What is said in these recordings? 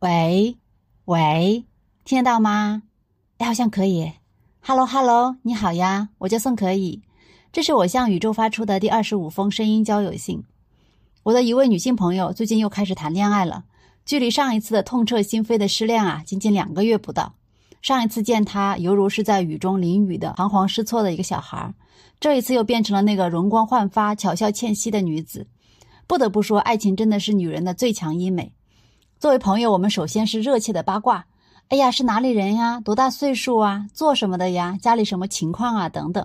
喂，喂，听得到吗？哎，好像可以。Hello，Hello，你好呀，我叫宋可以。这是我向宇宙发出的第二十五封声音交友信。我的一位女性朋友最近又开始谈恋爱了，距离上一次的痛彻心扉的失恋啊，仅仅两个月不到。上一次见她，犹如是在雨中淋雨的彷徨失措的一个小孩儿这一次又变成了那个容光焕发、巧笑倩兮的女子。不得不说，爱情真的是女人的最强医美。作为朋友，我们首先是热切的八卦。哎呀，是哪里人呀？多大岁数啊？做什么的呀？家里什么情况啊？等等。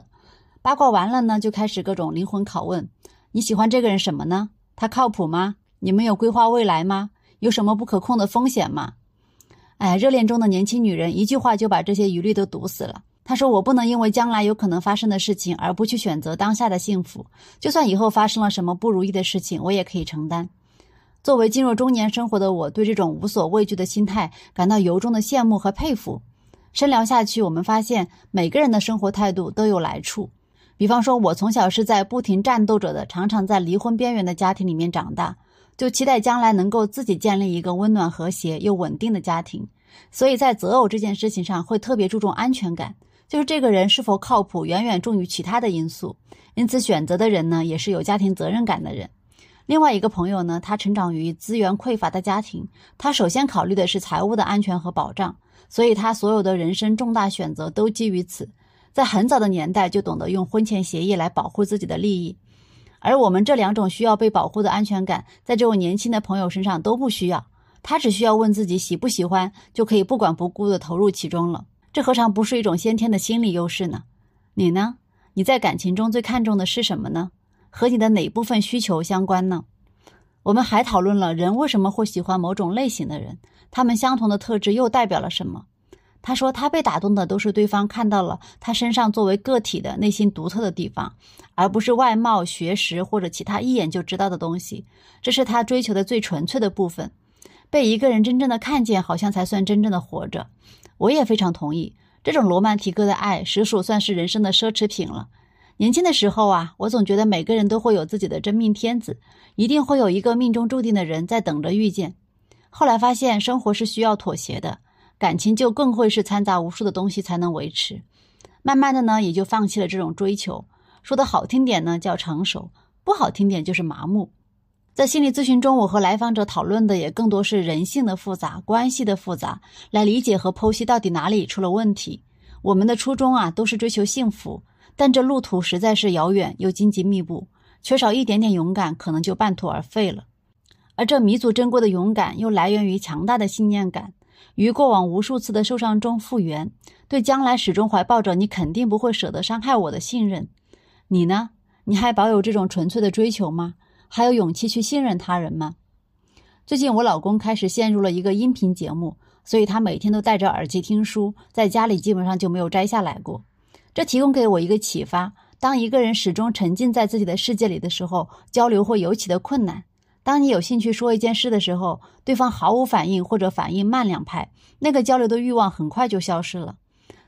八卦完了呢，就开始各种灵魂拷问。你喜欢这个人什么呢？他靠谱吗？你们有规划未来吗？有什么不可控的风险吗？哎，热恋中的年轻女人一句话就把这些疑虑都堵死了。她说：“我不能因为将来有可能发生的事情而不去选择当下的幸福。就算以后发生了什么不如意的事情，我也可以承担。”作为进入中年生活的我，对这种无所畏惧的心态感到由衷的羡慕和佩服。深聊下去，我们发现每个人的生活态度都有来处。比方说，我从小是在不停战斗着的，常常在离婚边缘的家庭里面长大，就期待将来能够自己建立一个温暖、和谐又稳定的家庭。所以在择偶这件事情上，会特别注重安全感，就是这个人是否靠谱，远远重于其他的因素。因此，选择的人呢，也是有家庭责任感的人。另外一个朋友呢，他成长于资源匮乏的家庭，他首先考虑的是财务的安全和保障，所以他所有的人生重大选择都基于此。在很早的年代就懂得用婚前协议来保护自己的利益，而我们这两种需要被保护的安全感，在这位年轻的朋友身上都不需要，他只需要问自己喜不喜欢，就可以不管不顾的投入其中了。这何尝不是一种先天的心理优势呢？你呢？你在感情中最看重的是什么呢？和你的哪部分需求相关呢？我们还讨论了人为什么会喜欢某种类型的人，他们相同的特质又代表了什么？他说他被打动的都是对方看到了他身上作为个体的内心独特的地方，而不是外貌、学识或者其他一眼就知道的东西。这是他追求的最纯粹的部分。被一个人真正的看见，好像才算真正的活着。我也非常同意，这种罗曼蒂克的爱实属算是人生的奢侈品了。年轻的时候啊，我总觉得每个人都会有自己的真命天子，一定会有一个命中注定的人在等着遇见。后来发现生活是需要妥协的，感情就更会是掺杂无数的东西才能维持。慢慢的呢，也就放弃了这种追求。说的好听点呢叫成熟，不好听点就是麻木。在心理咨询中，我和来访者讨论的也更多是人性的复杂、关系的复杂，来理解和剖析到底哪里出了问题。我们的初衷啊，都是追求幸福。但这路途实在是遥远又荆棘密布，缺少一点点勇敢，可能就半途而废了。而这弥足珍贵的勇敢，又来源于强大的信念感，于过往无数次的受伤中复原，对将来始终怀抱着你肯定不会舍得伤害我的信任。你呢？你还保有这种纯粹的追求吗？还有勇气去信任他人吗？最近我老公开始陷入了一个音频节目，所以他每天都戴着耳机听书，在家里基本上就没有摘下来过。这提供给我一个启发：当一个人始终沉浸在自己的世界里的时候，交流会尤其的困难。当你有兴趣说一件事的时候，对方毫无反应或者反应慢两拍，那个交流的欲望很快就消失了。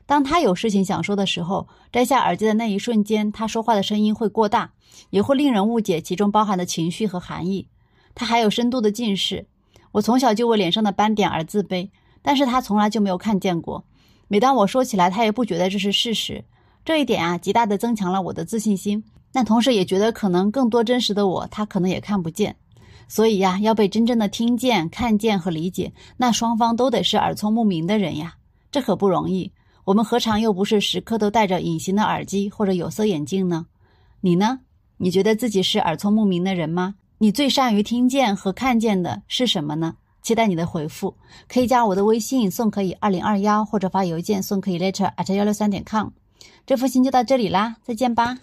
当他有事情想说的时候，摘下耳机的那一瞬间，他说话的声音会过大，也会令人误解其中包含的情绪和含义。他还有深度的近视，我从小就为脸上的斑点而自卑，但是他从来就没有看见过。每当我说起来，他也不觉得这是事实。这一点啊，极大的增强了我的自信心，但同时也觉得可能更多真实的我，他可能也看不见。所以呀，要被真正的听见、看见和理解，那双方都得是耳聪目明的人呀，这可不容易。我们何尝又不是时刻都戴着隐形的耳机或者有色眼镜呢？你呢？你觉得自己是耳聪目明的人吗？你最善于听见和看见的是什么呢？期待你的回复，可以加我的微信送可以二零二幺，或者发邮件送可以 letter at 幺六三点 com。这封信就到这里啦，再见吧。